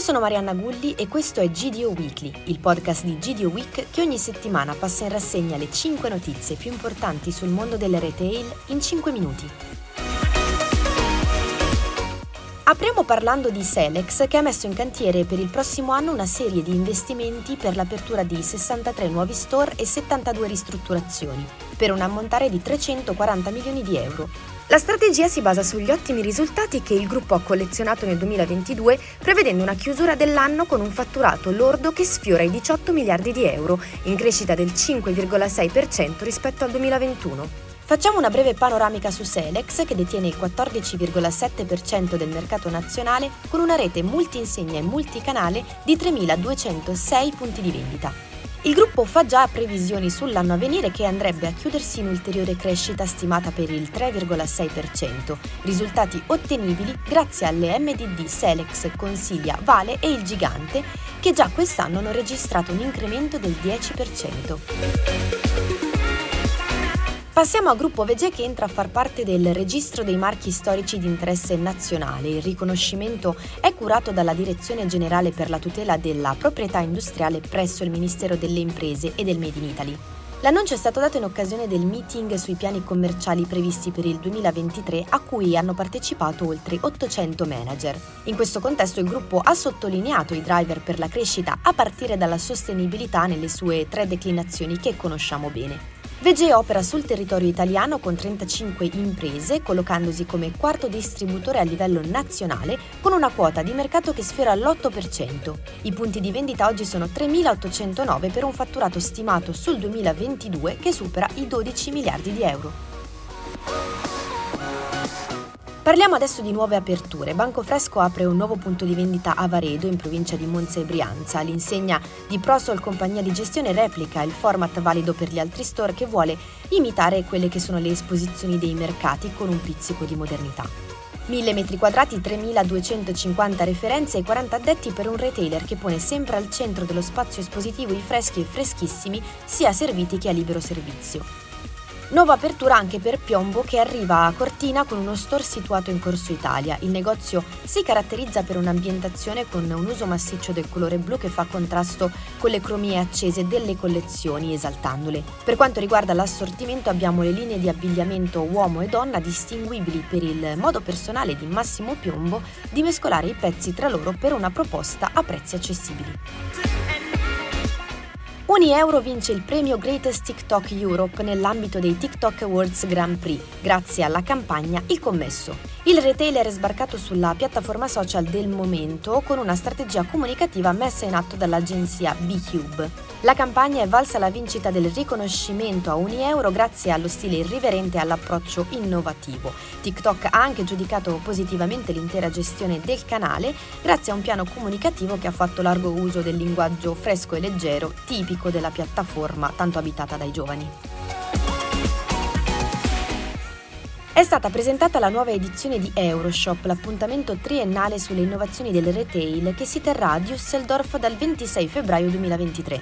sono Marianna Gulli e questo è GDO Weekly, il podcast di GDO Week che ogni settimana passa in rassegna le 5 notizie più importanti sul mondo del retail in 5 minuti. Apriamo parlando di Selex che ha messo in cantiere per il prossimo anno una serie di investimenti per l'apertura di 63 nuovi store e 72 ristrutturazioni, per un ammontare di 340 milioni di euro, la strategia si basa sugli ottimi risultati che il gruppo ha collezionato nel 2022, prevedendo una chiusura dell'anno con un fatturato lordo che sfiora i 18 miliardi di euro, in crescita del 5,6% rispetto al 2021. Facciamo una breve panoramica su Selex, che detiene il 14,7% del mercato nazionale con una rete multi-insegna e multicanale di 3.206 punti di vendita. Il gruppo fa già previsioni sull'anno a venire che andrebbe a chiudersi in ulteriore crescita stimata per il 3,6%, risultati ottenibili grazie alle MDD Selex, Consiglia, Vale e il Gigante, che già quest'anno hanno registrato un incremento del 10%. Passiamo al gruppo Vege che entra a far parte del registro dei marchi storici di interesse nazionale. Il riconoscimento è curato dalla Direzione Generale per la tutela della proprietà industriale presso il Ministero delle Imprese e del Made in Italy. L'annuncio è stato dato in occasione del meeting sui piani commerciali previsti per il 2023 a cui hanno partecipato oltre 800 manager. In questo contesto il gruppo ha sottolineato i driver per la crescita a partire dalla sostenibilità nelle sue tre declinazioni che conosciamo bene. VG opera sul territorio italiano con 35 imprese, collocandosi come quarto distributore a livello nazionale con una quota di mercato che sfiora l'8%. I punti di vendita oggi sono 3.809 per un fatturato stimato sul 2022 che supera i 12 miliardi di euro. Parliamo adesso di nuove aperture. Banco Fresco apre un nuovo punto di vendita a Varedo, in provincia di Monza e Brianza. L'insegna di Prosol Compagnia di Gestione replica il format valido per gli altri store che vuole imitare quelle che sono le esposizioni dei mercati con un pizzico di modernità. 1000 metri quadrati, 3250 referenze e 40 addetti per un retailer che pone sempre al centro dello spazio espositivo i freschi e freschissimi, sia serviti che a libero servizio. Nuova apertura anche per Piombo che arriva a Cortina con uno store situato in Corso Italia. Il negozio si caratterizza per un'ambientazione con un uso massiccio del colore blu che fa contrasto con le cromie accese delle collezioni esaltandole. Per quanto riguarda l'assortimento abbiamo le linee di abbigliamento uomo e donna distinguibili per il modo personale di Massimo Piombo di mescolare i pezzi tra loro per una proposta a prezzi accessibili. Unieuro vince il premio Greatest TikTok Europe nell'ambito dei TikTok Awards Grand Prix, grazie alla campagna Il Commesso. Il retailer è sbarcato sulla piattaforma social del momento con una strategia comunicativa messa in atto dall'agenzia B-Cube. La campagna è valsa la vincita del riconoscimento a Unieuro grazie allo stile irriverente e all'approccio innovativo. TikTok ha anche giudicato positivamente l'intera gestione del canale grazie a un piano comunicativo che ha fatto largo uso del linguaggio fresco e leggero, tipico della piattaforma tanto abitata dai giovani. È stata presentata la nuova edizione di Euroshop, l'appuntamento triennale sulle innovazioni del retail che si terrà a Düsseldorf dal 26 febbraio 2023.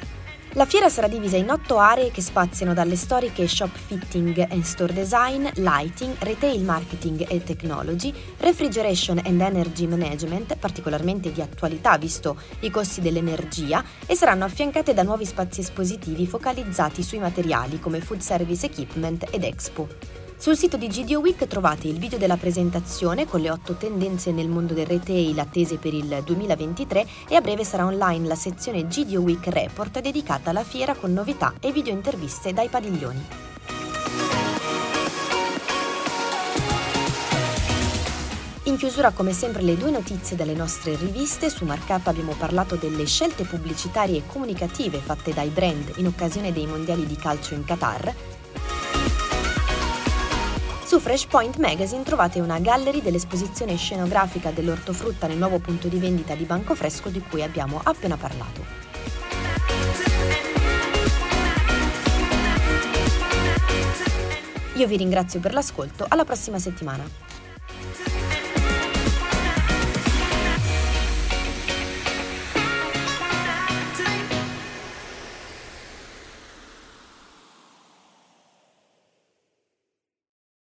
La fiera sarà divisa in otto aree che spaziano dalle storiche shop fitting and store design, lighting, retail marketing e technology, refrigeration and energy management, particolarmente di attualità visto i costi dell'energia, e saranno affiancate da nuovi spazi espositivi focalizzati sui materiali come food service equipment ed expo. Sul sito di GDO Week trovate il video della presentazione con le otto tendenze nel mondo del retail attese per il 2023 e a breve sarà online la sezione GDO Week Report dedicata alla fiera con novità e video interviste dai padiglioni. In chiusura come sempre le due notizie dalle nostre riviste, su Markup abbiamo parlato delle scelte pubblicitarie e comunicative fatte dai brand in occasione dei mondiali di calcio in Qatar su Freshpoint Magazine trovate una gallery dell'esposizione scenografica dell'ortofrutta nel nuovo punto di vendita di Banco Fresco di cui abbiamo appena parlato. Io vi ringrazio per l'ascolto, alla prossima settimana.